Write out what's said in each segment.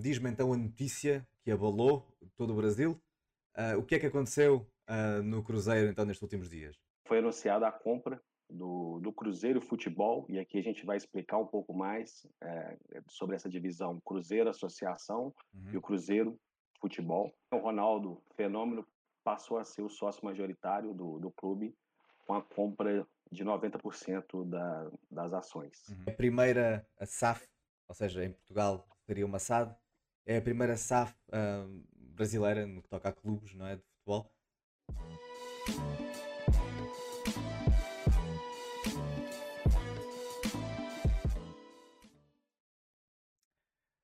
Diz-me então a notícia que abalou todo o Brasil. Uh, o que é que aconteceu uh, no Cruzeiro então nestes últimos dias? Foi anunciada a compra do, do Cruzeiro Futebol e aqui a gente vai explicar um pouco mais é, sobre essa divisão Cruzeiro Associação uhum. e o Cruzeiro Futebol. O Ronaldo Fenômeno passou a ser o sócio majoritário do, do clube com a compra de 90% da, das ações. Uhum. A primeira a SAF, ou seja, em Portugal seria uma SAD, é a primeira SAF uh, brasileira no que toca a clubes não é, de futebol.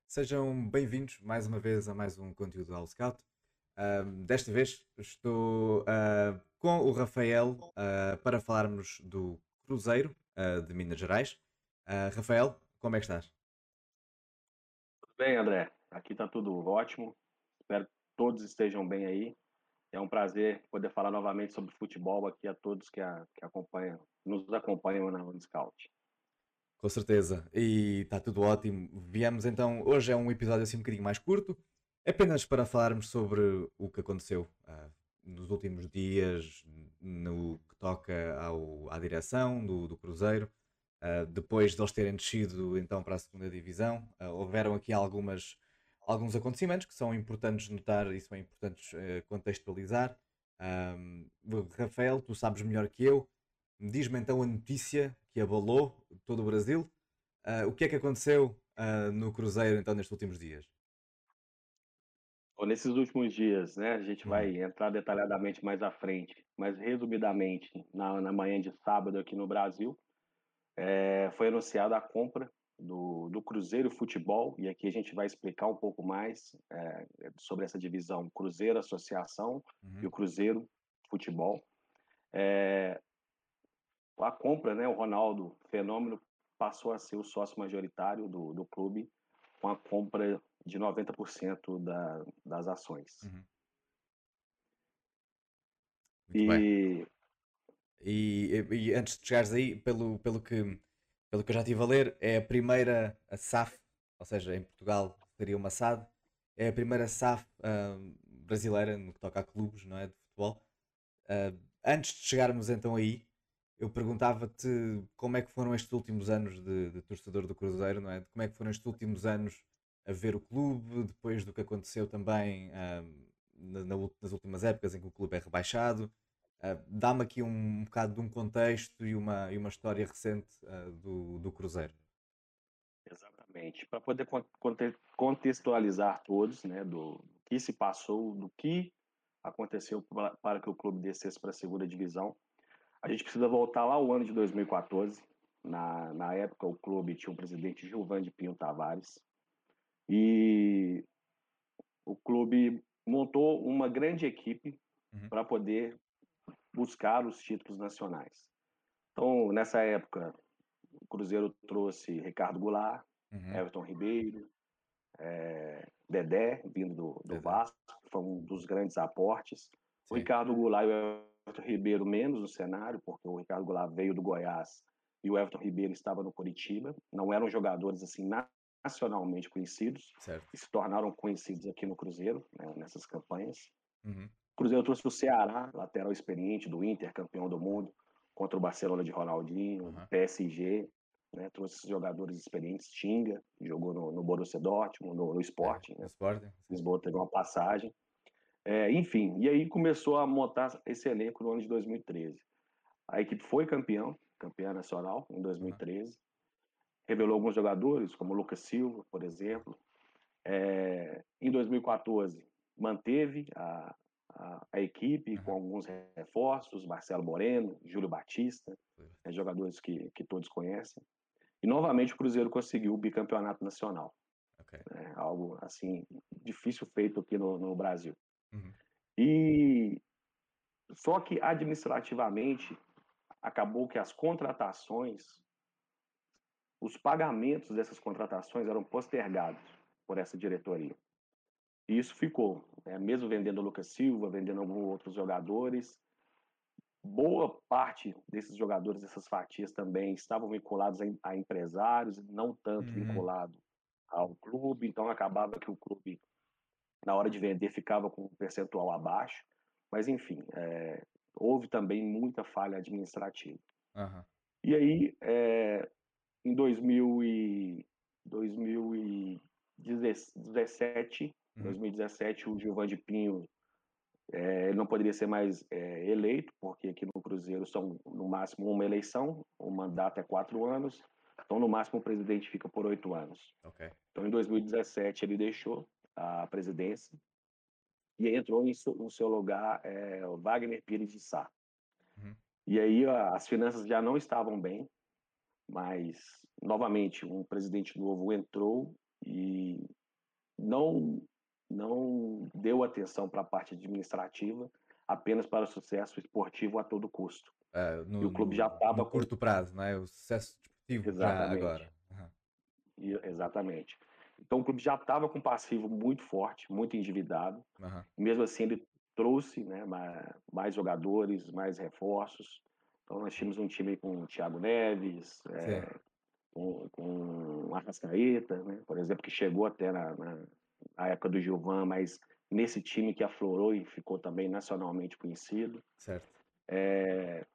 Sejam bem-vindos mais uma vez a mais um conteúdo ao Scout. Uh, desta vez estou uh, com o Rafael uh, para falarmos do Cruzeiro de Minas Gerais. Rafael, como é que estás? Tudo bem, André. Aqui está tudo ótimo. Espero que todos estejam bem aí. É um prazer poder falar novamente sobre futebol aqui a todos que, a, que acompanham, nos acompanham na Scout. Com certeza. E está tudo ótimo. Viemos então. Hoje é um episódio assim um bocadinho mais curto, apenas para falarmos sobre o que aconteceu uh, nos últimos dias, no que toca ao, à direção do, do Cruzeiro. Uh, depois de eles terem descido então para a segunda divisão, uh, houveram aqui algumas alguns acontecimentos que são importantes notar e são importantes uh, contextualizar. Um, Rafael, tu sabes melhor que eu, diz-me então a notícia que abalou todo o Brasil. Uh, o que é que aconteceu uh, no Cruzeiro então nestes últimos dias? Bom, nesses últimos dias, né, a gente vai uhum. entrar detalhadamente mais à frente, mas resumidamente, na, na manhã de sábado aqui no Brasil, é, foi anunciada a compra do, do Cruzeiro Futebol, e aqui a gente vai explicar um pouco mais é, sobre essa divisão Cruzeiro Associação uhum. e o Cruzeiro Futebol. É, a compra, né, o Ronaldo Fenômeno passou a ser o sócio majoritário do, do clube com a compra de 90% da, das ações. Uhum. E... e... E, antes de chegares aí, pelo, pelo que pelo que eu já estive a ler, é a primeira a SAF, ou seja, em Portugal seria uma SAD, é a primeira SAF uh, brasileira no que toca a clubes, não é? De futebol. Uh, antes de chegarmos então aí, eu perguntava-te como é que foram estes últimos anos de, de, torcedor do Cruzeiro, não é? Como é que foram estes últimos anos a ver o clube, depois do que aconteceu também uh, na, nas últimas épocas em que o clube é rebaixado. Uh, Dá-me aqui um, um bocado de um contexto e uma, e uma história recente uh, do, do Cruzeiro. Exatamente. Para poder contextualizar todos, né, do que se passou, do que aconteceu para que o clube descesse para a segunda divisão, a gente precisa voltar lá ao ano de 2014. Na, na época, o clube tinha o presidente Gilvan de Pinho Tavares e o clube montou uma grande equipe uhum. para poder buscar os títulos nacionais. Então, nessa época, o Cruzeiro trouxe Ricardo Goulart, uhum. Everton Ribeiro, é, Dedé, vindo do, do Vasco, que foi um dos grandes aportes. Sim. O Ricardo Goulart e o Everton Ribeiro menos no cenário, porque o Ricardo Goulart veio do Goiás e o Everton Ribeiro estava no Curitiba. Não eram jogadores assim nacionalmente conhecidos, certo. e se tornaram conhecidos aqui no Cruzeiro, né, nessas campanhas. Uhum. Cruzeiro trouxe o Ceará, lateral experiente do Inter, campeão do mundo, contra o Barcelona de Ronaldinho, uhum. PSG, né, trouxe esses jogadores experientes, Tinga, jogou no, no Borussia Dortmund, no, no Sporting, é, né? Sporting. Lisboa teve uma passagem. É, enfim, e aí começou a montar esse elenco no ano de 2013. A equipe foi campeão, campeã nacional, em 2013. Revelou alguns jogadores, como o Lucas Silva, por exemplo. É, em 2014, manteve a, a, a equipe com alguns reforços, Marcelo Moreno, Júlio Batista, né, jogadores que, que todos conhecem. E novamente o Cruzeiro conseguiu o bicampeonato nacional. Okay. É, algo assim difícil feito aqui no, no Brasil. Uhum. E só que administrativamente acabou que as contratações, os pagamentos dessas contratações eram postergados por essa diretoria. E isso ficou, né? mesmo vendendo o Lucas Silva, vendendo alguns outros jogadores, boa parte desses jogadores, dessas fatias também estavam vinculados a, empresários, não tanto uhum. vinculado ao clube, então acabava que o clube, na hora de vender, ficava com um percentual abaixo. Mas, enfim, é, houve também muita falha administrativa. Aham. E aí, é, em 2000 e, 2017, Uhum. 2017, o Gilvan de Pinho é, não poderia ser mais é, eleito, porque aqui no Cruzeiro são no máximo uma eleição, o mandato é quatro anos, então no máximo o presidente fica por oito anos. Ok. Então em 2017 ele deixou a presidência e entrou em seu, no seu lugar é, o Wagner Pires de Sá. Uhum. E aí as finanças já não estavam bem, mas novamente um presidente novo entrou e não não deu atenção para a parte administrativa, apenas para o sucesso esportivo a todo custo. E no, o clube já no- estava no curto prazo, não é? O sucesso desportivo já Exatamente. agora. Aham. e- exatamente. Então o clube já estava com um passivo muito forte, muito endividado. Aham. Mesmo assim ele trouxe, né, ma- mais jogadores, mais reforços. Então nós tínhamos um time com o Thiago Neves, é, com, com o Arrascaeta, né, por exemplo, que chegou até na, na, na época do Gilvan, mas nesse time que aflorou e ficou também nacionalmente conhecido. Certo. É,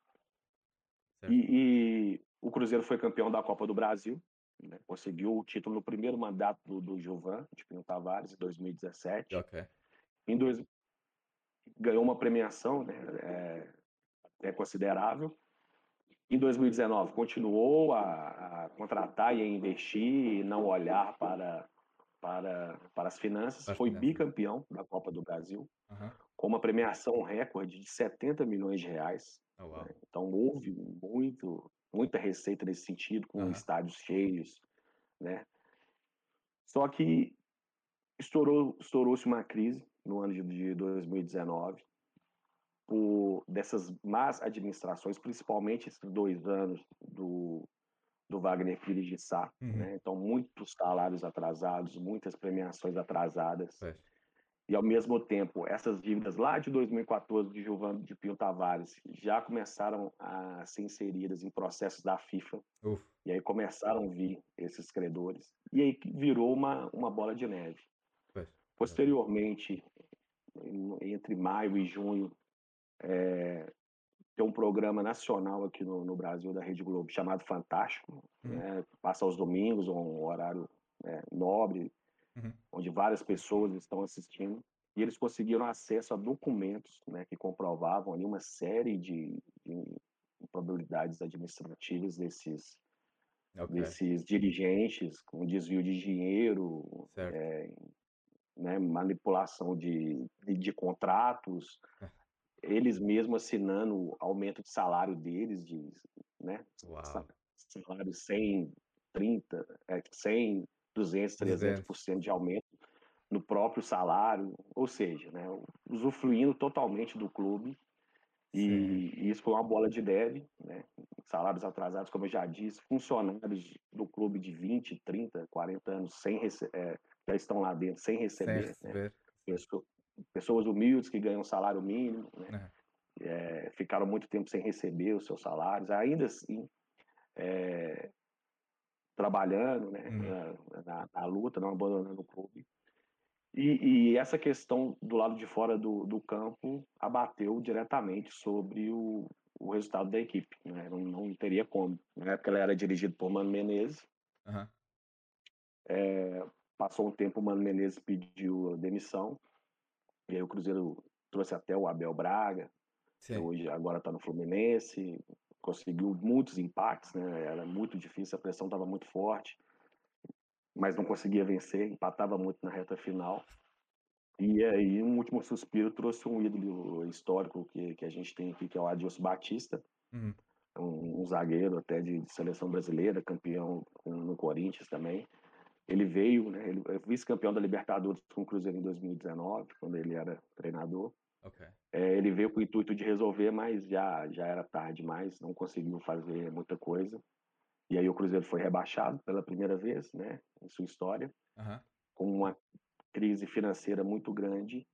Certo. e, e o Cruzeiro foi campeão da Copa do Brasil, né, conseguiu o título no primeiro mandato do, do Gilvan, de Pinho Tavares, em 2017. Ok. Em dois, ganhou uma premiação né, é, até considerável. Em 2019, continuou a, a contratar e a investir e não olhar para, para, para as finanças. Para Foi finanças. bicampeão da Copa do Brasil, Aham. com uma premiação recorde de 70 milhões de reais. Oh, uau. Então, houve muito, muita receita nesse sentido, com Aham. estádios cheios. Né? Só que estourou, estourou-se uma crise no ano de, de 2019 por dessas más administrações, principalmente esses dois anos do, do Wagner Pires de Sá. Uhum. Né? Então, muitos salários atrasados, muitas premiações atrasadas. Pois. E, ao mesmo tempo, essas dívidas lá de 2014 de Gilvan de Pinho Tavares já começaram a ser inseridas em processos da FIFA. Uf. E aí começaram a vir esses credores. E aí virou uma, uma bola de neve. Pois. Posteriormente, entre maio e junho, é, tem um programa nacional aqui no, no Brasil da Rede Globo chamado Fantástico, Uhum. né, passa aos domingos, um horário é, nobre, Uhum. onde várias pessoas estão assistindo, e eles conseguiram acesso a documentos né, que comprovavam ali uma série de, de probabilidades administrativas desses, Ok. desses dirigentes com desvio de dinheiro, é, né, manipulação de, de, de contratos, eles mesmos assinando aumento de salário deles, de né, Uau. sa- salário 100, 30, é, 100, 200, 300% de aumento no próprio salário, ou seja, né, usufruindo totalmente do clube. E, e isso foi uma bola de neve, né? Salários atrasados, como eu já disse, funcionários do clube de 20, 30, 40 anos sem é, já estão lá dentro sem Sem receber. né? receber. Pesso- Pessoas humildes que ganham salário mínimo, né? Aham. É, ficaram muito tempo sem receber os seus salários, ainda assim é, trabalhando né, Uhum. na, na- na luta, não abandonando o clube. E, e essa questão do lado de fora do, do campo abateu diretamente sobre o, o resultado da equipe. Né? Não, não teria como. Na época ela era dirigido por Mano Menezes, Aham. passou um tempo o Mano Menezes pediu demissão, e aí o Cruzeiro trouxe até o Abel Braga, que Sim. hoje agora está no Fluminense, conseguiu muitos empates, né? Era muito difícil, a pressão estava muito forte, mas não conseguia vencer, empatava muito na reta final. E aí, um último suspiro trouxe um ídolo histórico que, que a gente tem aqui, que é o Adilson Batista, Uhum. um, um zagueiro até de, de seleção brasileira, campeão no Corinthians também. Ele veio, né? Ele é vice-campeão da Libertadores com o Cruzeiro em 2019, quando ele era treinador. Ok. É, ele veio com o intuito de resolver, mas já, já era tarde demais, não conseguiu fazer muita coisa. E aí o Cruzeiro foi rebaixado pela primeira vez, né, em sua história, Aham. com uma crise financeira muito grande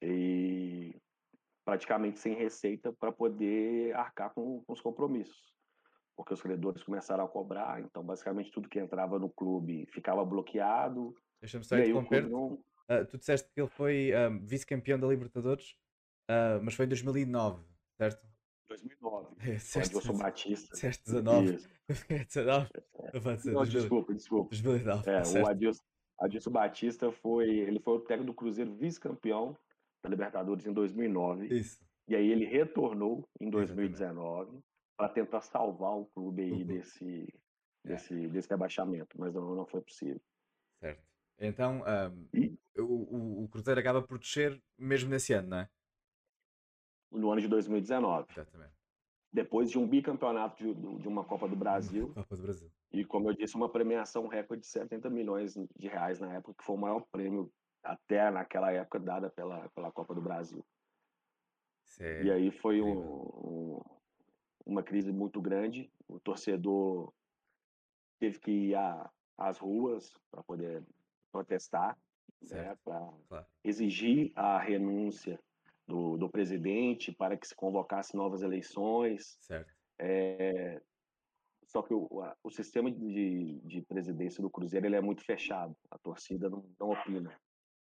e praticamente sem receita para poder arcar com, com os compromissos. Porque os credores começaram a cobrar, então basicamente tudo que entrava no clube ficava bloqueado. Deixa-me só interromper. Não... Uh, tu disseste que ele foi um, vice-campeão da Libertadores, uh, mas foi em 2009, certo? 2009. É, certo, Adilson Batista. Certo, 19. 19? É. Não, desculpa, desculpa. 2009. É, o Adilson, Adilson Batista foi, ele foi o técnico do Cruzeiro vice-campeão da Libertadores em 2009. Isso. E aí ele retornou em 2019 para tentar salvar o clube aí uhum. desse, é. desse, é. desse rebaixamento, mas não, não foi possível. Certo. Então, um, e? o, o, Cruzeiro acaba por descer mesmo nesse ano, não é? No ano de 2019. Exatamente. Depois de um bicampeonato de, de uma Copa do Brasil. Copa do Brasil. E, como eu disse, uma premiação recorde de 70 milhões de reais na época, que foi o maior prêmio até naquela época dada pela, pela Copa do Brasil. Certo. E aí foi um, um, uma crise muito grande. O torcedor teve que ir à, às ruas para poder protestar, né, para claro. exigir a renúncia do, do presidente para que se convocasse novas eleições. Certo. É, só que o, o sistema de, de presidência do Cruzeiro ele é muito fechado. A torcida não, não opina.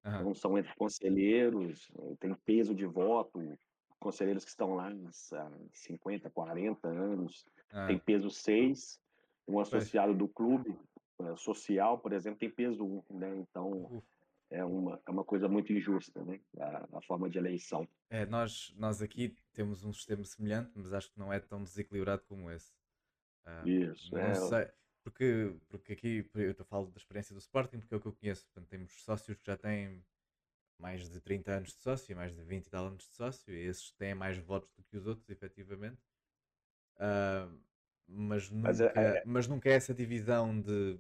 Uhum. Não são entre conselheiros, tem peso de voto. Conselheiros que estão lá há 50, 40 anos, uhum. tem peso 6. Um associado do clube eh, social, por exemplo, tem peso 1. Né? Então, é uma, é uma coisa muito injusta, né? A, a, forma de eleição. É, nós, nós aqui temos um sistema semelhante, mas acho que não é tão desequilibrado como esse. Uh, Isso, não é. sei, porque, porque aqui eu falar da experiência do Sporting, porque é o que eu conheço. Portanto, temos sócios que já têm mais de 30 anos de sócio, mais de 20 e tal anos de sócio, e esses têm mais votos do que os outros, efetivamente. Uh, mas, nunca, mas, é, é... mas nunca é essa divisão de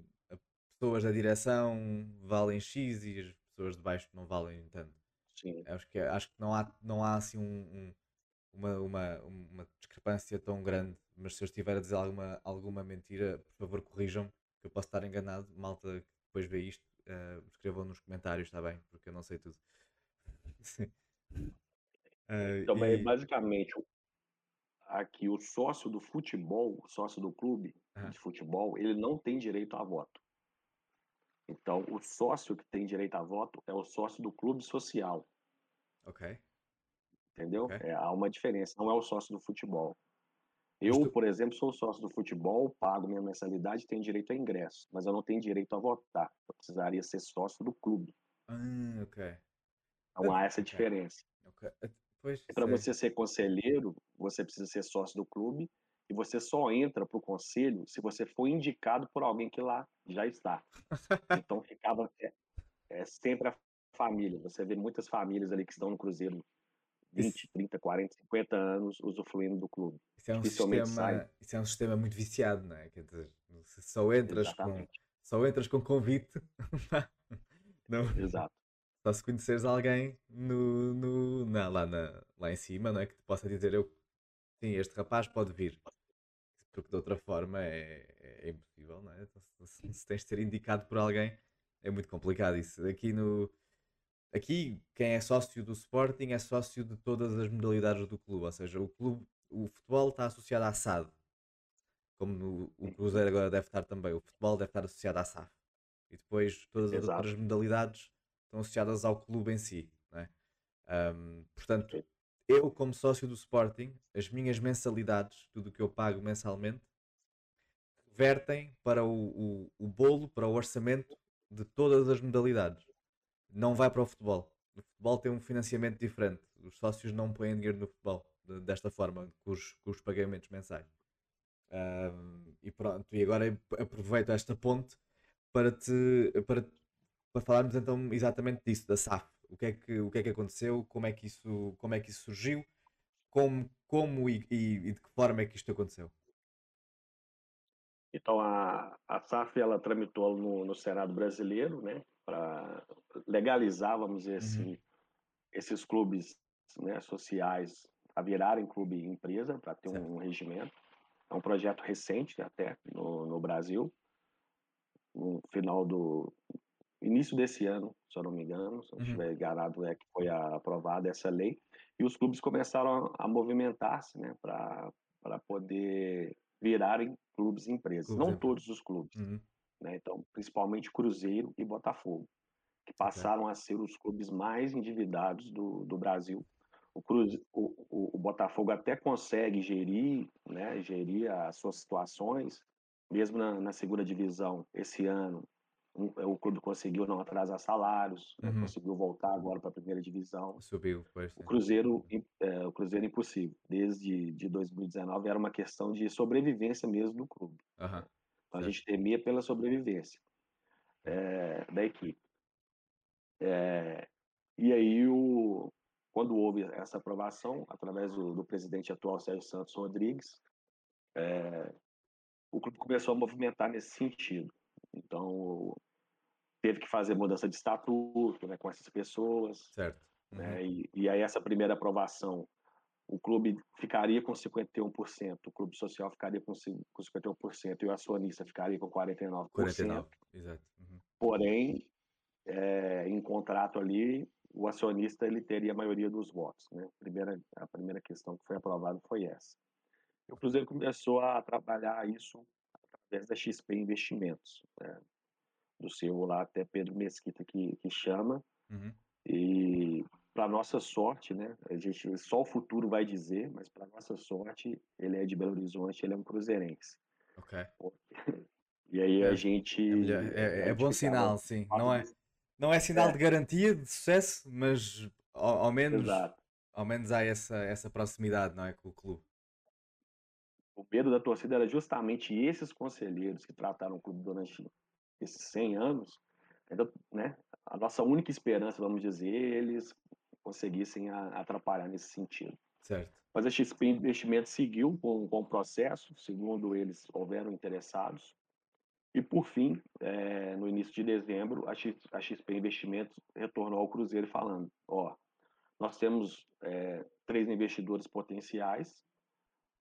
pessoas da direção valem X e as pessoas de baixo não valem tanto. Sim. Acho que, acho que não, há, não há assim um, um, uma, uma, uma discrepância tão grande, mas se eu estiver a dizer alguma, alguma mentira, por favor corrijam, que eu posso estar enganado. Malta que depois vê isto, uh, escrevam nos comentários, está bem? Porque eu não sei tudo. Sim. Uh, então, e... basicamente, aqui o sócio do futebol, o sócio do clube de futebol, ele não tem direito a voto. Então, o sócio que tem direito a voto é o sócio do clube social. Ok. Entendeu? Okay. É, há uma diferença, não é o sócio do futebol. Eu, por exemplo, sou sócio do futebol, pago minha mensalidade, tenho direito a ingresso, mas eu não tenho direito a votar. Eu precisaria ser sócio do clube. Ah, ok. Então há essa diferença. Okay. Pois, para você ser conselheiro, você precisa ser sócio do clube e você só entra para o conselho se você for indicado por alguém que lá já está. Então ficava é, é, sempre a família. Você vê muitas famílias ali que estão no Cruzeiro 20, isso, 30, 40, 50 anos usufruindo do clube. Isso é um, sistema, isso é um sistema muito viciado, não é? Quer dizer, só entras, com, só entras com convite. não. Exato. Só se conheceres alguém no, no, na, lá, na, lá em cima, não é? Que te possa dizer eu sim, este rapaz pode vir porque de outra forma é, é, é impossível, não é? Então, se, se, tens de ser indicado por alguém, é muito complicado isso. Aqui no. Aqui, quem é sócio do Sporting é sócio de todas as modalidades do clube, ou seja, o clube, o futebol está associado à SAD, como no, o Cruzeiro agora deve estar também, o futebol deve estar associado à SAF. E depois todas as Exato. outras modalidades estão associadas ao clube em si. Não é? Um, portanto, eu, como sócio do Sporting, as minhas mensalidades, tudo o que eu pago mensalmente, vertem para o, o, o bolo, para o orçamento de todas as modalidades. Não vai para o futebol. O futebol tem um financiamento diferente. Os sócios não põem dinheiro no futebol desta forma, com os, com os pagamentos mensais. Um, e pronto, e agora aproveito esta ponte para te para, para falarmos então exatamente disso, da SAF o que é que, o que, é que aconteceu, como é que isso, como é que isso surgiu, como, como e, e, e de que forma é que isto aconteceu? Então, a, a SAF ela tramitou no, no Senado brasileiro, né, para legalizar, vamos dizer assim, uhum. esses clubes né, sociais a virarem clube empresa, para ter um, um, regimento. É um projeto recente até no, no Brasil. No final do, início desse ano, se eu não me engano, se eu uhum. estiver enganado, é que foi aprovada essa lei, e os clubes começaram a, a movimentar-se né, para poder virarem clubes e empresas. Não e todos os clubes, Uhum. Né? Então, principalmente Cruzeiro e Botafogo, que passaram a ser os clubes mais endividados do, do Brasil. O, Cruze, o, o, o Botafogo até consegue gerir, né, gerir as suas situações, mesmo na, na segunda divisão esse ano. um- o clube conseguiu não atrasar salários, né, Uhum. conseguiu voltar agora para a primeira divisão. Subiu. O. Cruzeiro, é, o Cruzeiro impossível. Desde de 2019 era uma questão de sobrevivência mesmo do clube. Aham. Então a gente temia pela sobrevivência é, da equipe. É, e aí, o, quando houve essa aprovação, através do, do presidente atual, Sérgio Santos Rodrigues, é, o clube começou a movimentar nesse sentido. Então, teve que fazer mudança de estatuto né, com essas pessoas, Certo. Uhum. né, e, e aí essa primeira aprovação, o clube ficaria com 51%, o clube social ficaria com, cin- com 51% e o acionista ficaria com 49%. 49. Exato. Uhum. Porém, é, em contrato ali, o acionista ele teria a maioria dos votos. Né? Primeira, a primeira questão que foi aprovada foi essa. E o Cruzeiro começou a trabalhar isso através da XP Investimentos, né? do seu lá até Pedro Mesquita que, que chama, Uhum. e para nossa sorte, né, a gente só o futuro vai dizer, mas para nossa sorte, ele é de Belo Horizonte, ele é um cruzeirense. Ok. E aí É, a gente É, melhor- é- é gente bom sinal, sim. Não é, não é sinal É. de garantia de sucesso, mas ao, ao menos, Exato. ao menos há essa, essa proximidade, não é? Com o clube. O medo da torcida era justamente esses conselheiros que trataram o clube durante esses 100 anos, né, a nossa única esperança, vamos dizer, eles conseguissem atrapalhar nesse sentido. Certo. Mas a XP Investimentos seguiu com, com o processo, segundo eles houveram interessados. E, por fim, eh, no início de dezembro, a, X, a XP Investimentos retornou ao Cruzeiro falando: ó, nós temos eh, três investidores potenciais,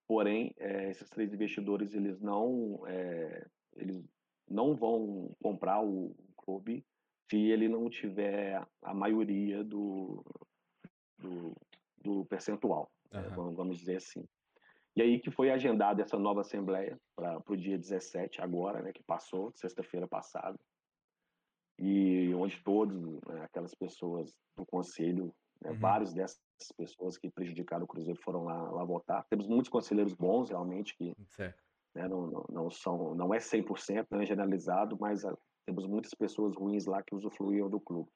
porém, eh, esses três investidores eles não, eh, eles não vão comprar o clube se ele não tiver a maioria do, do, do percentual, Aham. vamos, dizer assim. E aí que foi agendada essa nova assembleia para o dia 17, agora, né, que passou, sexta-feira passada, e onde todos, né, aquelas pessoas do conselho, né, Uhum. vários dessas pessoas que prejudicaram o Cruzeiro foram lá, lá votar. Temos muitos conselheiros bons, realmente, que né, não, não, não são, não é 100%, não é generalizado, mas ah, temos muitas pessoas ruins lá que usufruíam do clube.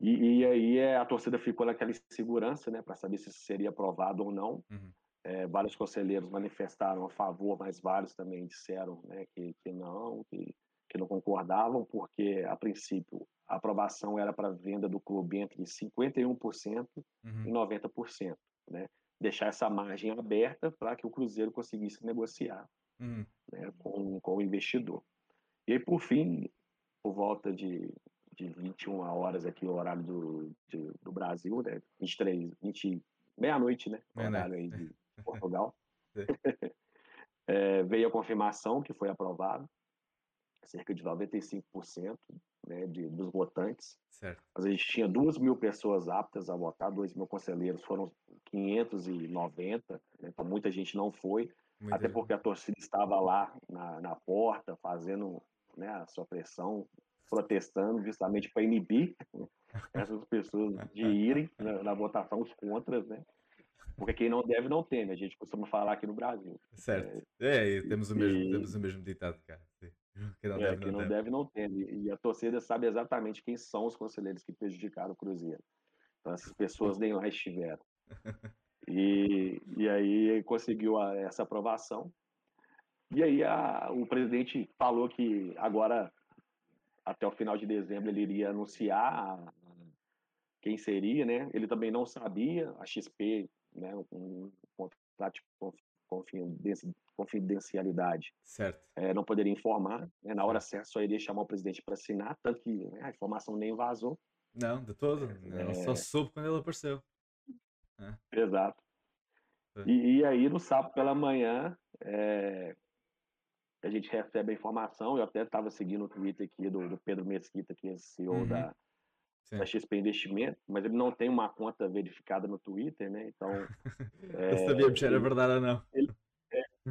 E, e aí é, a torcida ficou naquela insegurança, né, para saber se seria aprovado ou não. Uhum. É, vários conselheiros manifestaram a favor, mas vários também disseram né, que, que não, que, que não concordavam, porque, a princípio, a aprovação era para venda do clube entre 51% e Uhum. 90%. Né? Deixar essa margem aberta para que o Cruzeiro conseguisse negociar Uhum. né, com, com o investidor. E aí, por fim, por volta de, de 21 horas aqui, o horário do, de- do Brasil, né, 23, 20, meia-noite, né, Meia-noite. horário aí de Portugal. É, veio a confirmação que foi aprovado, cerca de 95% né, de, dos votantes. Certo. Mas a gente tinha duas mil pessoas aptas a votar, dois mil conselheiros, foram 590, né, então muita gente não foi, Muita até porque a torcida estava lá na, na porta, fazendo né, a sua pressão, protestando justamente para inibir essas pessoas de irem na, na votação, os contras, né? Porque quem não deve não teme, a gente costuma falar aqui no Brasil. Certo. É, e temos o mesmo, e- temos o mesmo ditado cá. Quem não É, deve, quem não não deve. deve não teme. E a torcida sabe exatamente quem são os conselheiros que prejudicaram o Cruzeiro. Então essas pessoas nem lá estiveram. E, e aí conseguiu a- essa aprovação. E aí a- o presidente falou que agora, até o final de dezembro, ele iria anunciar quem seria, né? Ele também não sabia, a XP, né, um contrato de confi- confidenci- confidencialidade, Certo. eh, não poderia informar, né? Na hora certa só iria chamar o presidente para assinar, tanto que né, a informação nem vazou. Não, de todo. Não, Só É. soube quando ele apareceu. Exato. É. E, e aí, no sábado pela manhã, é, a gente recebe a informação. Eu até estava seguindo o Twitter aqui do, do Pedro Mesquita, que é CEO Uhum. da, Sim. da XP Investimento, mas ele não tem uma conta verificada no Twitter, né? Então, Ele sabia mexer a ele- verdade ou não.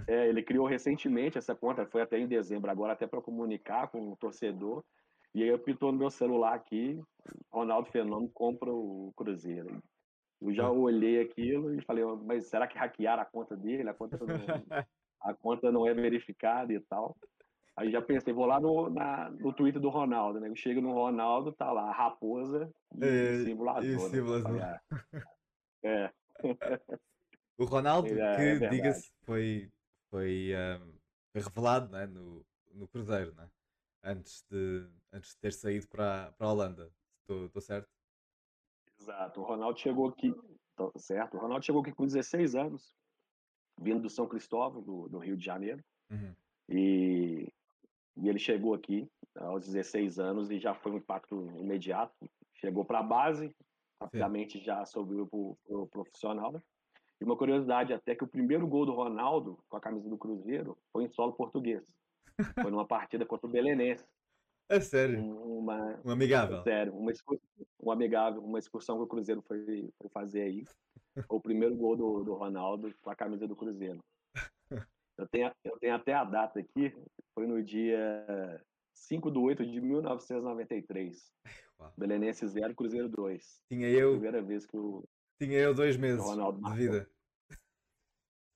É, ele criou recentemente essa conta, foi até em dezembro, agora até para comunicar com o torcedor. E aí eu pitou no meu celular aqui, Ronaldo Fenômeno compra o Cruzeiro. Eu já olhei aquilo e falei, mas será que hackearam a conta dele? A conta não, a conta não é verificada e tal. Aí já pensei, vou lá no, na, no Twitter do Ronaldo, né? Chega no Ronaldo, tá lá, raposa e é, símbolo azul. E né? é. O Ronaldo, é, que, é diga-se, foi, foi, um, foi revelado né, no, no Cruzeiro, né? antes, de, antes de ter saído para, para a Holanda. Estou certo? Exato. O Ronaldo chegou aqui, certo? O Ronaldo chegou aqui com 16 anos, vindo do São Cristóvão, do, do Rio de Janeiro. Uhum. E, e ele chegou aqui aos 16 anos e já foi um impacto imediato. Chegou para a base, rapidamente já subiu para o profissional. Né? E uma curiosidade até que o primeiro gol do Ronaldo com a camisa do Cruzeiro foi em solo português. Foi numa partida contra o Belenense. É sério? Uma, um amigável. Sério, uma, um amigável, uma excursão que o Cruzeiro foi, foi fazer aí. O primeiro gol do, do Ronaldo com a camisa do Cruzeiro. Eu tenho, eu tenho até a data aqui, foi no dia 5 de 8 de 1993. Uau. Belenense 0, Cruzeiro 2. Tinha eu. Primeira vez que o. Tinha eu dois meses de vida.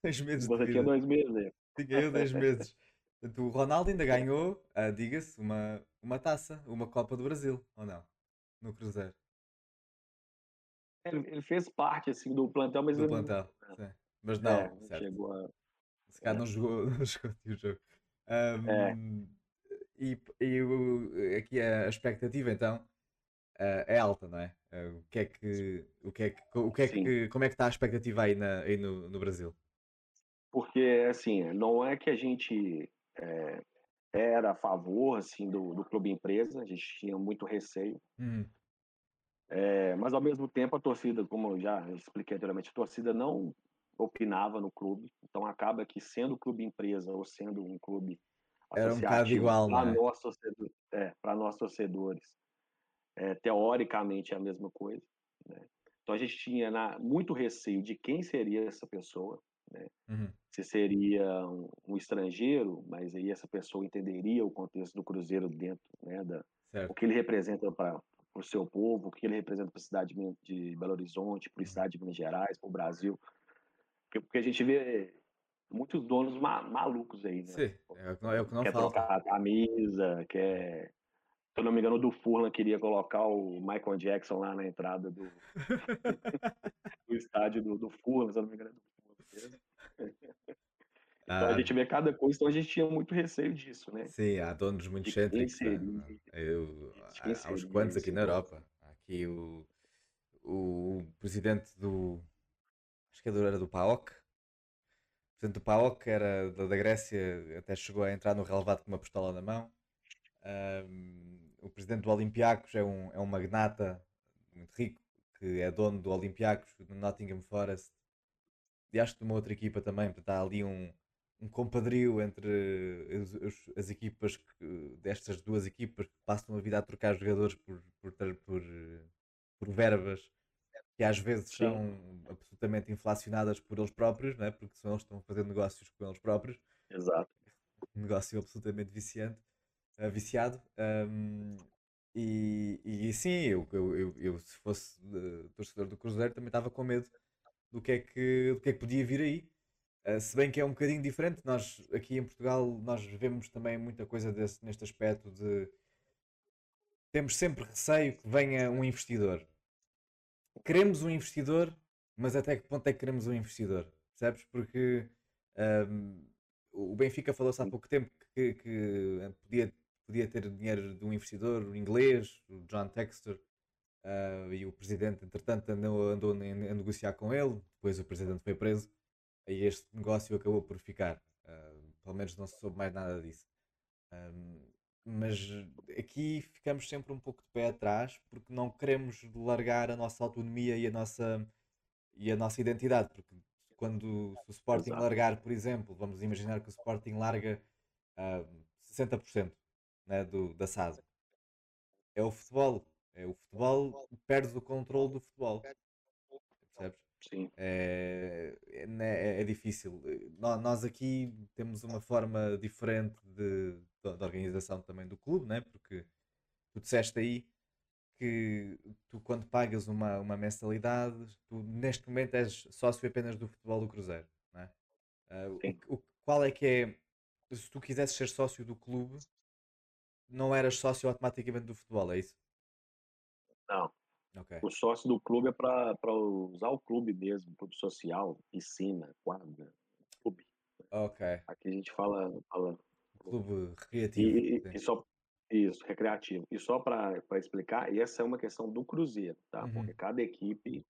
Dois meses Você de tinha dois meses, né? Tinha eu dois meses. o Ronaldo ainda ganhou, uh, diga-se, uma, uma taça, uma Copa do Brasil, ou não? No Cruzeiro. Ele, ele fez parte assim, do plantel, mas do ele plantel, não... Mas não, é, certo. chegou a. Se calhar é. não jogou, não jogou o jogo. Um, é. E, e o, aqui a expectativa então é alta, não é? Uh, o que é que, o que é que, o que é que, como é que está a expectativa aí, na, aí no, no Brasil? Porque assim, não é que a gente é, era a favor assim do, do clube empresa, a gente tinha muito receio. Hum. É, mas ao mesmo tempo a torcida, como eu já expliquei anteriormente, a torcida não opinava no clube, então acaba que sendo clube empresa ou sendo um clube era um bocado igual, para né? nós torcedores, é, para nós torcedores, é, teoricamente é a mesma coisa. Né? Então a gente tinha na, muito receio de quem seria essa pessoa, né? Uhum. Se seria um, um, estrangeiro, mas aí essa pessoa entenderia o contexto do Cruzeiro dentro, né, da, o que ele representa para o seu povo, o que ele representa para a cidade de Belo Horizonte, para o uhum. estado de Minas Gerais, para o Brasil. Porque, porque, a gente vê muitos donos ma malucos aí, né? Sim, é o que não, é o que não quer falta. trocar a camisa, quer... Se eu não me engano, do Furlan queria colocar o Michael Jackson lá na entrada do, do estádio do, do Furlan, se eu não me engano, é do então a ah. gente vê cada coisa, então a gente tinha muito receio disso, né? Sim, há donos muito excêntricos. Né? Eu, há uns quantos aqui na Europa. Aqui o, o presidente do. Acho que é era do PAOK. O presidente do PAOK era da, da Grécia, até chegou a entrar no relevado com uma pistola na mão. Um, o presidente do Olympiacos é um, é um magnata muito rico, que é dono do Olympiacos, do Nottingham Forest e acho que de uma outra equipa também, portanto há ali um, um compadrio entre as, as, equipas, que, destas duas equipas que passam a vida a trocar jogadores por, por, por, por verbas que às vezes Sim. são absolutamente inflacionadas por eles próprios, não é? porque são eles que estão a fazer negócios com eles próprios. Exato. Um negócio absolutamente viciante, uh, viciado. Um, e, e sim, eu, eu, eu, eu se fosse uh, torcedor do Cruzeiro também estava com medo do que é que, do que, é que podia vir aí. Uh, se bem que é um bocadinho diferente, nós aqui em Portugal nós vemos também muita coisa desse, neste aspecto de temos sempre receio que venha um investidor. Queremos um investidor, mas até que ponto é que queremos um investidor? Percebes? Porque um, o Benfica falou-se há pouco tempo que, que, podia, podia ter dinheiro de um investidor um inglês, o John Textor, Uh, e o presidente, entretanto, andou, andou a, negociar com ele. Depois o presidente foi preso. E este negócio acabou por ficar. Uh, pelo menos não se soube mais nada disso. Uh, mas aqui ficamos sempre um pouco de pé atrás porque não queremos largar a nossa autonomia e a nossa, e a nossa identidade. Porque quando se o Sporting Exato. largar, por exemplo, vamos imaginar que o Sporting larga uh, 60% né, do, da SAD. É o futebol é o futebol, perdes o controle do futebol. Percebes? Sim. É, é, né, é- é difícil. Nó- Nós aqui temos uma forma diferente de, de, organização também do clube, né? Porque tu disseste aí que tu quando pagas uma, uma mensalidade, tu neste momento és sócio apenas do futebol do Cruzeiro, não é? Ah, o, o- qual é que é, se tu quisesses ser sócio do clube, não eras sócio automaticamente do futebol, é isso? Não. Ok, O sócio do clube é para usar o clube mesmo, clube social, piscina, quadra, clube. ok. Aqui a gente fala, fala Clube recreativo, e- e só isso, recreativo. E só para explicar, e essa é uma questão do Cruzeiro, tá? Uhum, Porque cada equipe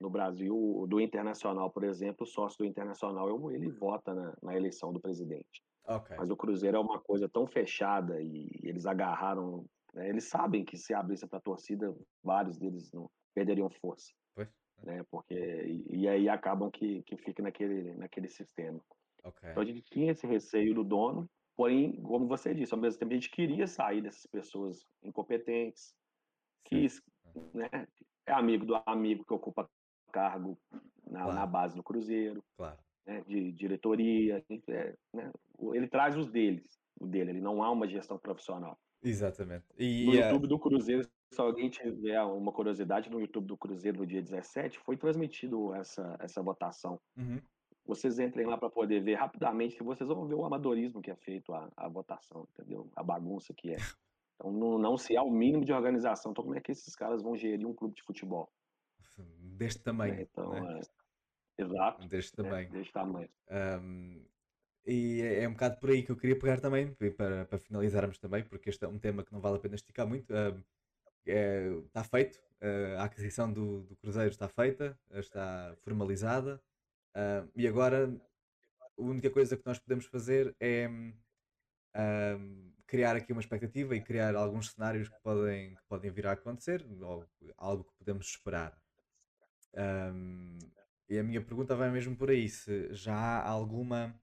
no Brasil, do Internacional, por exemplo, o sócio do Internacional, ele vota na, na eleição do presidente. Ok, Mas o Cruzeiro é uma coisa tão fechada e eles agarraram, né? Eles sabem que se abrisse para a torcida, vários deles não perderiam força, pois, né? Porque e, e aí acabam que que fica naquele naquele sistema. ok. Então a gente tinha esse receio do dono, porém, como você disse, ao mesmo tempo a gente queria sair dessas pessoas incompetentes, que né, é amigo do amigo que ocupa cargo na, na Claro, base do Cruzeiro, claro. né, de diretoria, é, né, ele traz os deles, o dele, ele não há uma gestão profissional. Exatamente. No E, ah, YouTube do Cruzeiro, se alguém tiver uma curiosidade, no YouTube do Cruzeiro no dia 17, foi transmitido essa, essa votação. uhum, Vocês entrem lá para poder ver rapidamente, que vocês vão ver o amadorismo que é feito a, a votação, entendeu? A bagunça que é. Então não, não se há o mínimo de organização. Então como é que esses caras vão gerir um clube de futebol? deste tamanho, Então, né? é, exato, Deste né? tamanho. Desse tamanho. Ahm, e é é um bocado por aí que eu queria pegar também, para, para finalizarmos também, porque este é um tema que não vale a pena esticar muito. Ahm, é- está feito, ah, a aquisição do, do Cruzeiro está feita, ah, está formalizada, ah, e agora a única coisa que nós podemos fazer é criar aqui uma expectativa e criar alguns cenários que podem, que podem vir a acontecer, ou algo que podemos esperar. E a minha pergunta vai mesmo por aí, se já há alguma,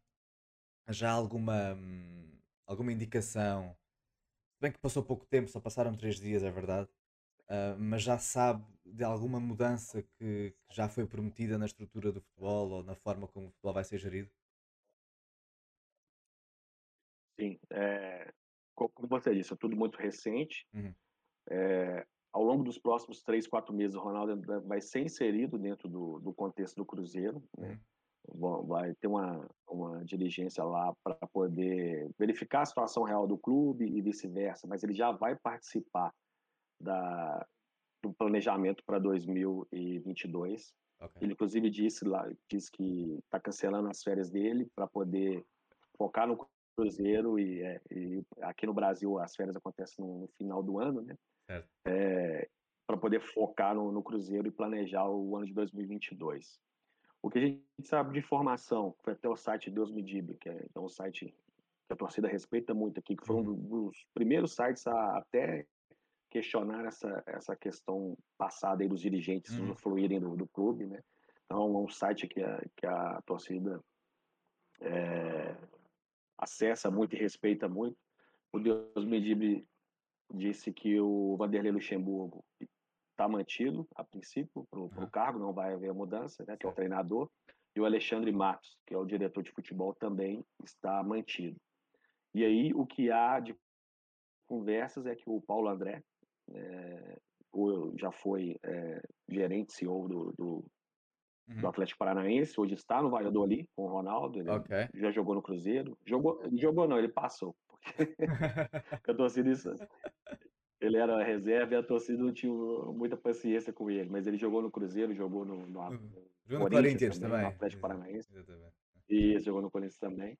já alguma, hum, alguma indicação, se bem que passou pouco tempo, só passaram três dias, é verdade, ah, mas já sabe de alguma mudança que, que já foi prometida na estrutura do futebol ou na forma como o futebol vai ser gerido? Sim, é, co- como você disse, é tudo muito recente. Uhum, É, ao longo dos próximos três, quatro meses, o Ronaldo ainda vai ser inserido dentro do, do contexto do Cruzeiro, né? uhum, Vai ter uma, uma diligência lá para poder verificar a situação real do clube e vice-versa, mas ele já vai participar da, do planejamento para 2022. ok, Ele, inclusive, disse lá, disse que está cancelando as férias dele para poder focar no Cruzeiro e, é, e aqui no Brasil as férias acontecem no, final do ano, né? certo. para poder focar no, no Cruzeiro e planejar o ano de 2022. O que a gente sabe de informação, foi até o site Deus Me Dibre, que é, é um site que a torcida respeita muito aqui, que foi um Uhum, dos primeiros sites a até questionar essa, essa questão passada aí dos dirigentes uhum, usufruírem do, do clube, né? Então, é um site que a, que a torcida é, acessa muito e respeita muito. O Deus Me Dibre disse que o Vanderlei Luxemburgo está mantido, a princípio, para o aham, cargo, não vai haver mudança, né, que é o treinador. E o Alexandre Matos, que é o diretor de futebol, também está mantido. E aí, o que há de conversas é que o Paulo André, é, já foi é, gerente, CEO do, do, do Uhum, Atlético Paranaense, hoje está no Valladolid com o Ronaldo, ele ok. já jogou no Cruzeiro. Jogou, jogou não, ele passou. Porque a torcida ele era reserva e a torcida não tinha muita paciência com ele, mas ele jogou no Cruzeiro, jogou no, no, Uhum. no Jogou no Corinthians Corinthians também, no também. Atlético Paranaense, Exatamente. e jogou no Corinthians também.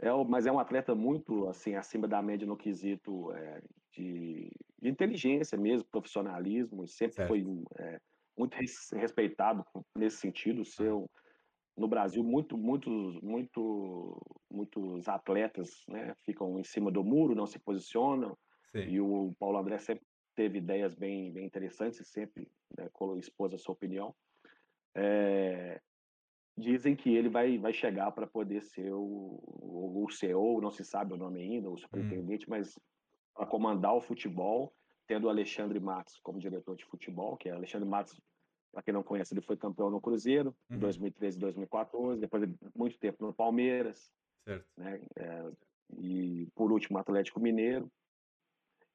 É, mas é um atleta muito assim acima da média no quesito é, de, de inteligência mesmo, profissionalismo, e sempre Certo. foi é, muito res- respeitado nesse sentido. Um- no Brasil, muito, muitos, muito, muitos atletas né, ficam em cima do muro, não se posicionam, Sim. e o Paulo André sempre teve ideias bem, bem interessantes e sempre né, expôs a sua opinião. É, dizem que ele vai, vai chegar para poder ser o, o, CEO, não se sabe o nome ainda, o Hum, superintendente, mas para comandar o futebol, tendo o Alexandre Matos como diretor de futebol, que é Alexandre Matos para quem não conhece, ele foi campeão no Cruzeiro em Uhum. 2013 e 2014, depois de muito tempo no Palmeiras, Certo. né? É, e por último, Atlético Mineiro.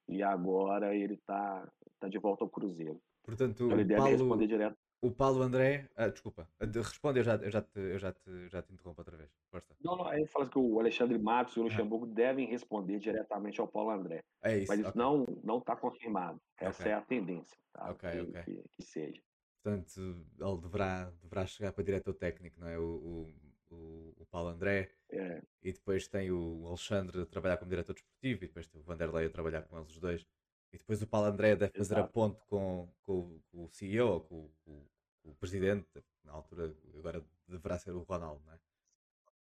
E agora ele está tá de volta ao Cruzeiro. Portanto, Então ele o deve Paulo, responder direto. o Paulo André. Ah, desculpa. De- Responde, eu já, eu já, te, eu já, te, já te interrompo outra vez. Força. Não, não, aí fala que o Alexandre Matos e o Aham. Luxemburgo devem responder diretamente ao Paulo André. É isso. Mas isso ok. não não está confirmado. Essa Ok. é a tendência, tá? Ok, que, ok. Que, que seja. Portanto, ele deverá, deverá chegar para diretor técnico, não é? O, o, o, o Paulo André. É, E depois tem o Alexandre a trabalhar como diretor desportivo. E depois tem o Vanderlei a trabalhar com eles os dois. E depois o Paulo André deve fazer a Exato. ponte com, com, o- com o CEO, com, com- o presidente. Na altura, agora deverá ser o Ronaldo, não é?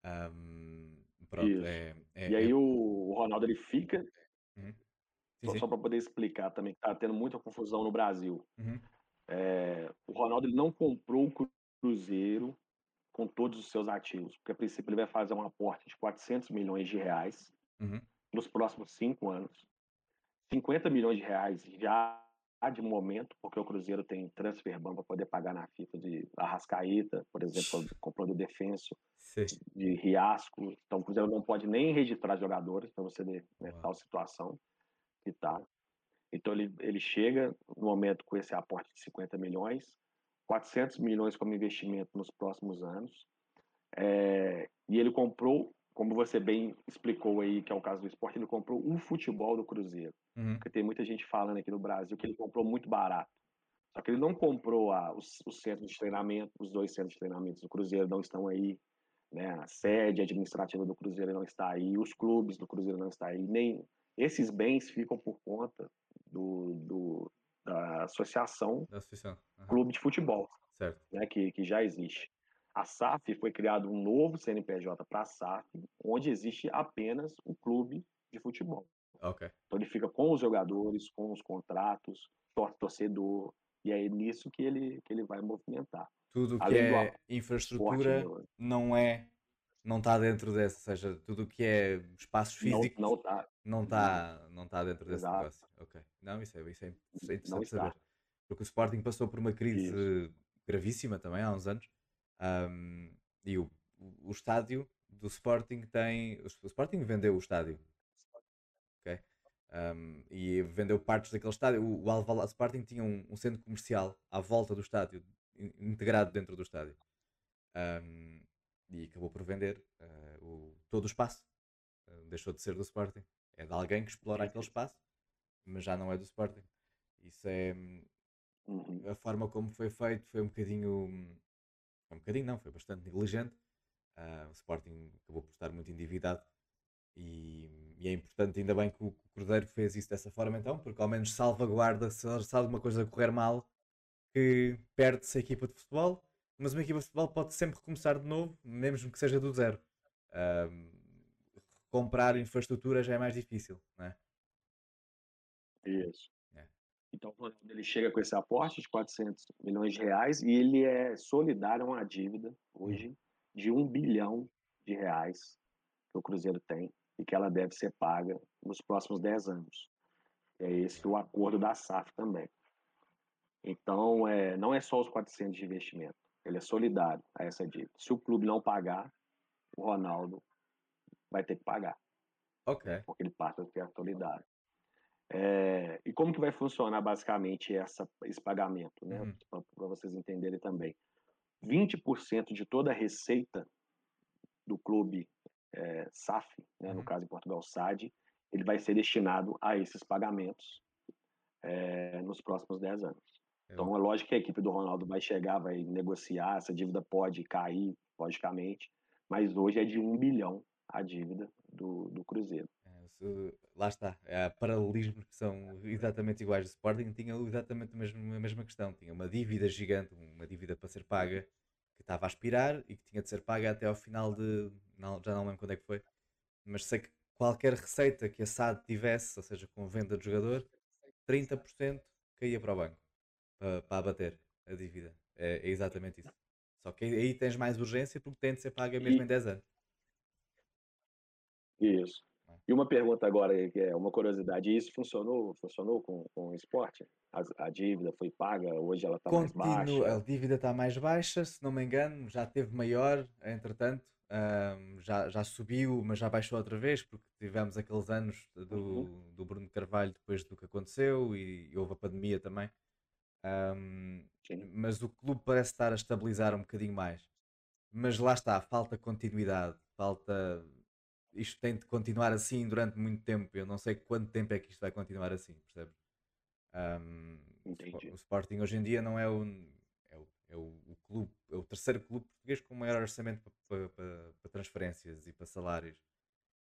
Ahm, pronto, é, é, E é- aí o, Ronaldo ele fica, Uhum. Sim, só, só para poder explicar também, que tá tendo muita confusão no Brasil. Uhum. É, o Ronaldo ele não comprou o Cruzeiro com todos os seus ativos, porque a princípio ele vai fazer um aporte de 400 milhões de reais Uhum. nos próximos cinco anos. 50 milhões de reais já de momento, porque o Cruzeiro tem transfer ban para poder pagar na FIFA de Arrascaeta, por exemplo, comprou do Defenso, Sim. de Riasco. Então o Cruzeiro não pode nem registrar jogadores para você ver né, tal situação que tá. Então ele, ele chega no momento com esse aporte de 50 milhões, 400 milhões como investimento nos próximos anos. É, e ele comprou, como você bem explicou aí, que é o caso do esporte, ele comprou o futebol do Cruzeiro. Uhum. Porque tem muita gente falando aqui no Brasil que ele comprou muito barato. Só que ele não comprou a, os, os centros de treinamento, os dois centros de treinamento do Cruzeiro não estão aí, né? A sede administrativa do Cruzeiro não está aí, os clubes do Cruzeiro não estão aí, nem esses bens ficam por conta do, do da associação Da associação. Aham. clube de futebol, Certo. né? Que, que já existe. A SAF foi criado um novo CNPJ para a SAF, onde existe apenas o clube de futebol. Ok. Então ele fica com os jogadores, com os contratos, tor- torcedor, e é nisso que ele, que ele vai movimentar. Tudo que Além do é infraestrutura não é. Não está dentro desse, ou seja, tudo o que é espaços físicos não tá. não está não tá dentro desse Exato. negócio. Ok. Não, isso é, isso é, é interessante está. saber. Porque o Sporting passou por uma crise Isso. gravíssima também há uns anos. ahm, e o, o, estádio do Sporting tem. O Sporting vendeu o estádio. ok? Ahm, e vendeu partes daquele estádio. O, o Alvalade Sporting tinha um, um centro comercial à volta do estádio, in- integrado dentro do estádio. Ahm, e acabou por vender ah, o, todo o espaço. Ah, deixou de ser do Sporting. É de alguém que explora aquele espaço, mas já não é do Sporting. Isso é hum, Uhum. a forma como foi feito foi um bocadinho. hum, Foi um bocadinho, não, foi bastante negligente. Ah, o Sporting acabou por estar muito endividado e, e é importante, ainda bem que o Cruzeiro fez isso dessa forma, então, porque ao menos salvaguarda se, se alguma coisa correr mal, que perde-se a equipa de futebol, mas uma equipa de futebol pode sempre recomeçar de novo, mesmo que seja do zero. Comprar infraestrutura já é mais difícil, não é? Isso. É. Então, ele chega com esse aporte de 400 milhões de reais e ele é solidário a uma dívida hoje de um bilhão de reais que o Cruzeiro tem e que ela deve ser paga nos próximos 10 anos. É esse o acordo da SAF também. Então, é, não é só os 400 de investimento, ele é solidário a essa dívida. Se o clube não pagar, o Ronaldo vai ter que pagar Ok. porque ele passa a ser solidário. É, e como que vai funcionar basicamente essa, esse pagamento, né? Uhum. Para vocês entenderem também. 20% de toda a receita do clube é, SAF, né, no Uhum. caso em Portugal SAD, ele vai ser destinado a esses pagamentos é, nos próximos 10 anos. Então é lógico que a equipe do Ronaldo vai chegar, vai negociar, essa dívida pode cair, logicamente, mas hoje é de um bilhão a dívida do, do Cruzeiro. É, se- lá está, há paralelismos que são exatamente iguais. O Sporting tinha exatamente a mesma, a mesma questão. Tinha uma dívida gigante, uma dívida para ser paga, que estava a expirar e que tinha de ser paga até ao final de. Não, já não lembro quando é que foi. Mas sei que qualquer receita que a SAD tivesse, ou seja, com venda de jogador, 30% caía para o banco para, para abater a dívida. É, é exatamente isso. Só que aí, tens mais urgência porque tem de ser paga mesmo E- em 10 anos. Isso. E uma pergunta agora, que é uma curiosidade, isso funcionou, funcionou com, com o esporte? A, a dívida foi paga, hoje ela está mais baixa? A dívida está mais baixa, se não me engano, já teve maior, entretanto, um, já, já subiu, mas já baixou outra vez, porque tivemos aqueles anos do, uhum. do Bruno Carvalho depois do que aconteceu e, e houve a pandemia também. Um, mas o clube parece estar a estabilizar um bocadinho mais. Mas lá está, falta continuidade, falta isto tem de continuar assim durante muito tempo. Eu não sei quanto tempo é que isto vai continuar assim, percebes? Um, o Sporting hoje em dia não é o, é o, é o, o, clube, é o terceiro clube português com o maior orçamento para, para, para transferências e para salários,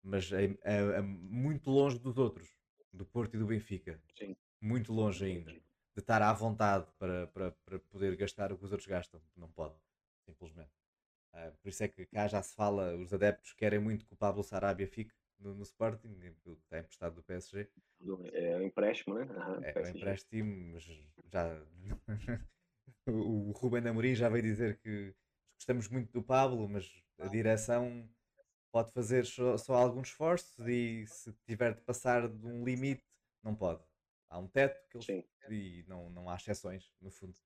mas é, é, é, muito longe dos outros, do Porto e do Benfica. Sim. Muito longe ainda. De estar à vontade para, para, para poder gastar o que os outros gastam. Não pode, simplesmente. Uh, por isso é que cá já se fala, os adeptos querem muito que o Pablo Sarabia fique no, no Sporting, que está emprestado do PSG. É um empréstimo, né? Uhum, é um empréstimo, mas já. o Ruben Amorim já veio dizer que gostamos muito do Pablo, mas a direção pode fazer só, só alguns esforços e se tiver de passar de um limite, não pode. Há um teto que eles, Sim. e não, não há exceções, no fundo.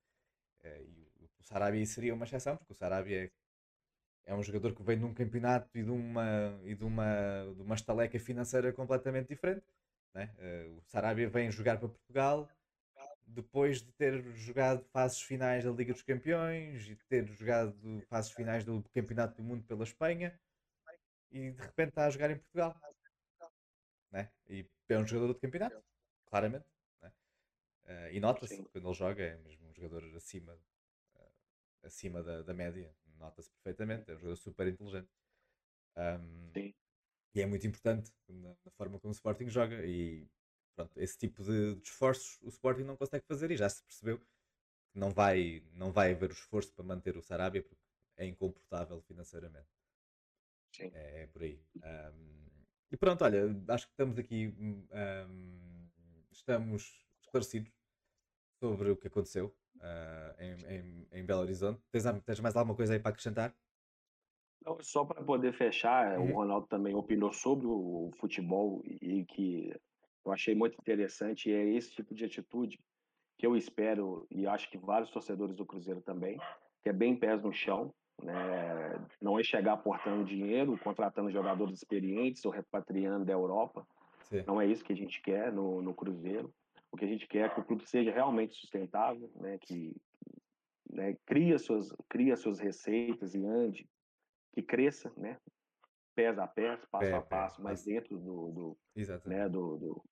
É, e o Sarabia seria uma exceção, porque o Sarabia é é um jogador que vem de um campeonato e de uma, e de uma, de uma estaleca financeira completamente diferente. Né? Uh, o Sarabia vem jogar para Portugal depois de ter jogado fases finais da Liga dos Campeões e de ter jogado fases finais do Campeonato do Mundo pela Espanha e de repente está a jogar em Portugal. Né? E é um jogador de campeonato, claramente. Uh, e nota-se quando ele joga, é mesmo um jogador acima, uh, acima da, da média nota-se perfeitamente, é um jogador super inteligente. Um, Sim. E é muito importante na, na, forma como o Sporting joga e pronto, esse tipo de, de, esforços o Sporting não consegue fazer e já se percebeu que não vai, não vai haver o esforço para manter o Sarabia porque é incomportável financeiramente. Sim. É, é por aí. Um, e pronto, olha, acho que estamos aqui, um, estamos esclarecidos sobre o que aconteceu uh, em, em, em, Belo Horizonte. Tens, tens, mais alguma coisa aí para acrescentar? Não, só para poder fechar, uhum. o Ronaldo também opinou sobre o futebol e que eu achei muito interessante. E é esse tipo de atitude que eu espero e acho que vários torcedores do Cruzeiro também, que é bem pés no chão, né? não é chegar aportando dinheiro, contratando jogadores experientes ou repatriando da Europa. Sim. Não é isso que a gente quer no, no Cruzeiro. O que a gente quer é que o clube seja realmente sustentável, né? que né, cria, suas, cria suas receitas e ande, que cresça, né? pés a pés, passo pé, a passo, pé, mas dentro do, do, né, do, do,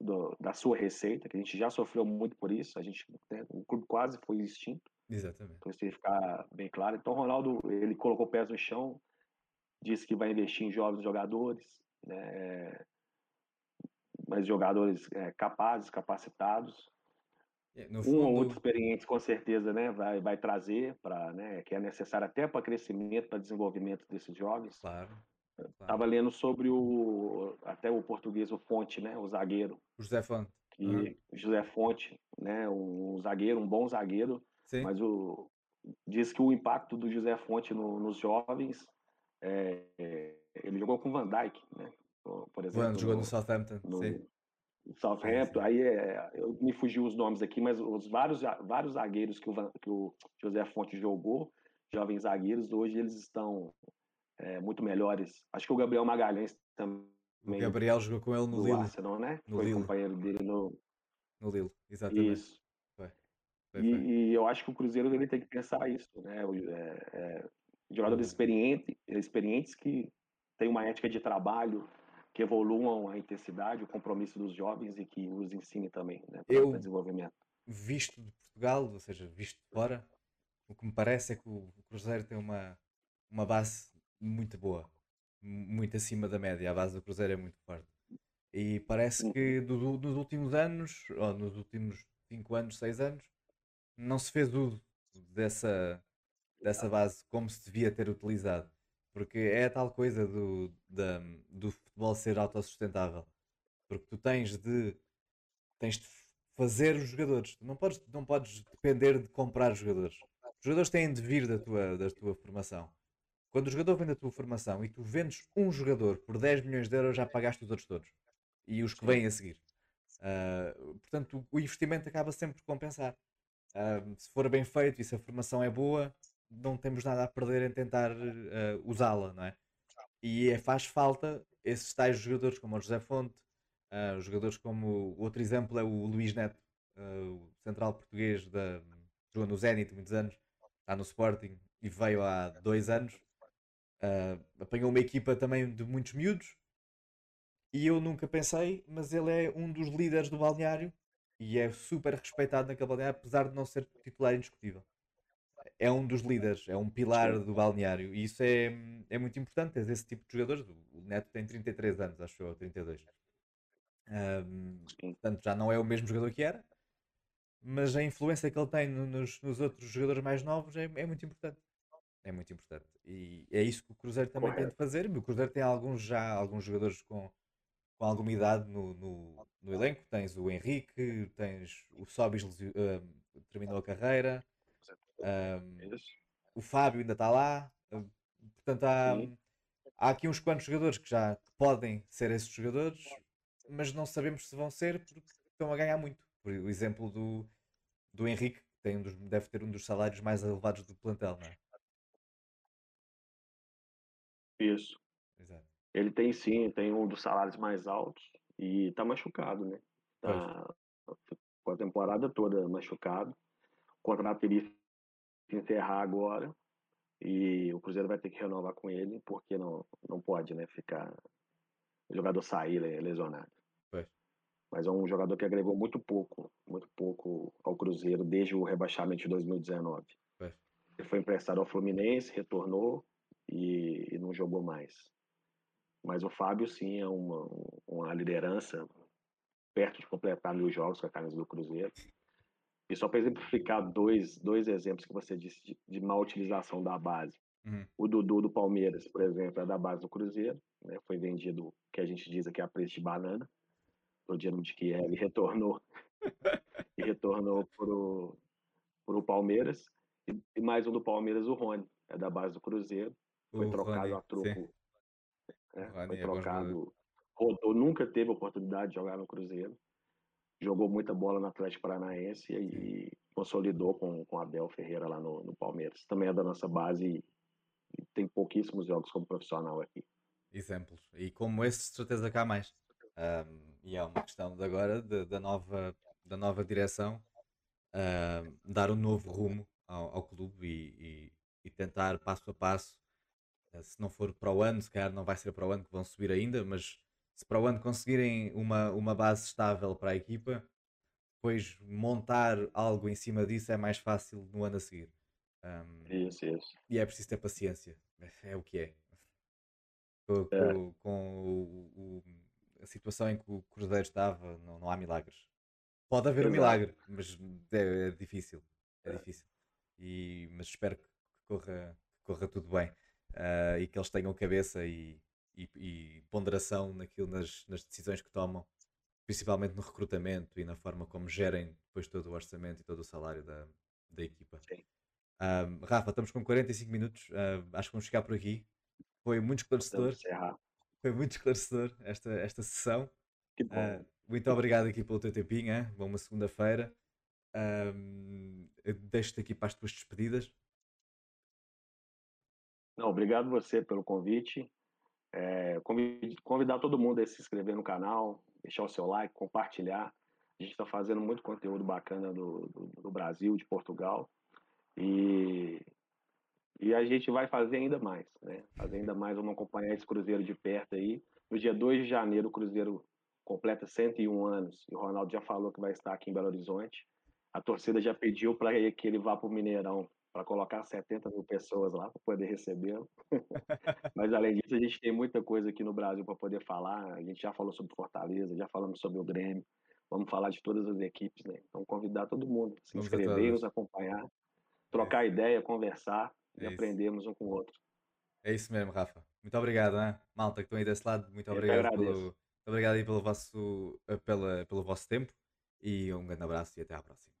do, da sua receita, que a gente já sofreu muito por isso, a gente, né, o clube quase foi extinto. Exatamente. Então isso tem que ficar bem claro. Então o Ronaldo, ele colocou pés no chão, disse que vai investir em jovens jogadores, né, mas jogadores é, capazes, capacitados. É, no um fundo... ou outro experiente, com certeza, né, vai, vai trazer para, né, que é necessário até para crescimento, para desenvolvimento desses jovens. Claro. Estava claro. lendo sobre o até o português o Fonte, né, o zagueiro. José Fonte. Que uhum. José Fonte, né, um zagueiro, um bom zagueiro. Sim. Mas o diz que o impacto do José Fonte no, nos jovens é, ele jogou com o Van Dijk, né? Por exemplo. Quando jogou no, Southampton, no, sim. Southampton, aí é, eu me fugiu os nomes aqui, mas os vários, vários zagueiros que o, que o José Fonte jogou, jovens zagueiros, hoje eles estão é, muito melhores. Acho que o Gabriel Magalhães também. O Gabriel jogou com ele no Lille. Arsenal, né? No Foi Lille. companheiro dele no. No Lille, exatamente. Isso. Foi. Foi, e, e, eu acho que o Cruzeiro ele tem que pensar isso, né? É, é, jogadores experientes, experientes que têm uma ética de trabalho, que evoluam a intensidade, o compromisso dos jovens e que os ensine também né, para o desenvolvimento. Visto de Portugal, ou seja, visto de fora, o que me parece é que o Cruzeiro tem uma, uma base muito boa, muito acima da média. A base do Cruzeiro é muito forte. E parece que do, nos últimos anos, ou nos últimos 5 anos, 6 anos, não se fez uso dessa, dessa base como se devia ter utilizado. Porque é a tal coisa do, da, do futebol ser autossustentável. Porque tu tens de, tens de fazer os jogadores. Tu não podes, não podes depender de comprar jogadores. Os jogadores têm de vir da tua, da tua formação. quando o jogador vem da tua formação e tu vendes um jogador por 10 milhões de euros, já pagaste os outros todos e os que vêm a seguir. Uh, portanto, o investimento acaba sempre por compensar. Uh, se for bem feito e se a formação é boa, não temos nada a perder em tentar uh, usá-la, não é? E é, faz falta esses tais jogadores como o José Fonte, uh, jogadores como outro exemplo é o Luís Neto, uh, o central português da jogou no Zenit muitos anos, está no Sporting e veio há dois anos. Apanhou uma equipa também de muitos miúdos e eu nunca pensei, mas ele é um dos líderes do balneário e é super respeitado naquele balneário, apesar de não ser titular indiscutível é um dos líderes, é um pilar do balneário e isso é, é muito importante, tens esse tipo de jogadores. O Neto tem 33 anos, acho eu, 32. Um, portanto, já não é o mesmo jogador que era, mas a influência que ele tem nos, nos outros jogadores mais novos é, é, muito importante. É muito importante. E é isso que o Cruzeiro também Correto. tem de fazer. O Cruzeiro tem alguns já, alguns jogadores com, com alguma idade no, no, no elenco. Tens o Henrique, tens o Sobis uh, terminou a carreira. Um, o Fábio ainda está lá. portanto, há, há aqui uns quantos jogadores que já podem ser esses jogadores, mas não sabemos se vão ser porque estão a ganhar muito. Por o exemplo do, do Henrique, que tem um dos, deve ter um dos salários mais elevados do plantel, não é? Isso. Exato. Ele tem sim, tem um dos salários mais altos e está machucado, né? Tá com a temporada toda machucado. O contrato teria enterrar agora e o Cruzeiro vai ter que renovar com ele porque não, não pode né, ficar o jogador sair lesionado. É. Mas é um jogador que agregou muito pouco, muito pouco ao Cruzeiro desde o rebaixamento de 2019. É. Ele foi emprestado ao Fluminense, retornou e, e, não jogou mais. Mas o Fábio, sim, é uma, uma liderança perto de completar mil jogos com a camisa do Cruzeiro. E só para exemplificar dois, dois exemplos que você disse de, de má utilização da base. Uhum. O Dudu do Palmeiras, por exemplo, é da base do Cruzeiro, né? foi vendido, que a gente diz aqui, a preço de banana, no dia de que ele retornou, e retornou para o Palmeiras. E, e, mais um do Palmeiras, o Rony, é da base do Cruzeiro, foi o trocado Rony, a troco. Né? Foi é trocado, rodou, nunca teve oportunidade de jogar no Cruzeiro jogou muita bola no Atlético Paranaense e, consolidou com, com Abel Ferreira lá no, no Palmeiras. Também é da nossa base e, tem pouquíssimos jogos como profissional aqui. Exemplos. E como esse, de certeza cá mais. Um, e é uma questão de agora de, da, nova, da nova direção dar um novo rumo ao, ao clube e, e, e, tentar passo a passo. Uh, se não for para o ano, se calhar não vai ser para o ano que vão subir ainda, mas se para o ano conseguirem uma, uma base estável para a equipa, depois montar algo em cima disso é mais fácil no ano a seguir. Um, isso, isso. E é preciso ter paciência. É o que é. Com, é. com, com o, o, a situação em que o Cruzeiro estava, não, não há milagres. Pode haver Exato. um milagre, mas é, é difícil. É, é, difícil. E, mas espero que corra, que corra tudo bem uh, e que eles tenham cabeça e, e, e ponderação naquilo, nas, nas, decisões que tomam, principalmente no recrutamento e na forma como gerem depois todo o orçamento e todo o salário da, da equipa. Um, Rafa, estamos com 45 minutos, uh, acho que vamos ficar por aqui. Foi muito esclarecedor. Foi muito esclarecedor esta, esta sessão. Uh, muito obrigado aqui pelo teu tempinho, hein? uma segunda-feira. Um, Deixo-te aqui para as tuas despedidas. Não, obrigado você pelo convite. É, convidar todo mundo a se inscrever no canal, deixar o seu like, compartilhar. A gente está fazendo muito conteúdo bacana do, do, do, Brasil, de Portugal. E, e a gente vai fazer ainda mais, né? Fazer ainda mais, vamos acompanhar esse Cruzeiro de perto aí. No dia 2 de janeiro, o Cruzeiro completa 101 anos. E o Ronaldo já falou que vai estar aqui em Belo Horizonte. A torcida já pediu para que ele vá para o Mineirão para colocar 70 mil pessoas lá para poder recebê-lo. Mas além disso, a gente tem muita coisa aqui no Brasil para poder falar. A gente já falou sobre Fortaleza, já falamos sobre o Grêmio. Vamos falar de todas as equipes, né? Então convidar todo mundo, se Vamos inscrever, nos acompanhar, trocar é. ideia, conversar é e isso. aprendermos um com o outro. É isso mesmo, Rafa. Muito obrigado, hein? malta que estão aí desse lado. Muito obrigado pelo, muito obrigado aí pelo vosso, eh, pela, pelo vosso tempo e um grande abraço e até à próxima.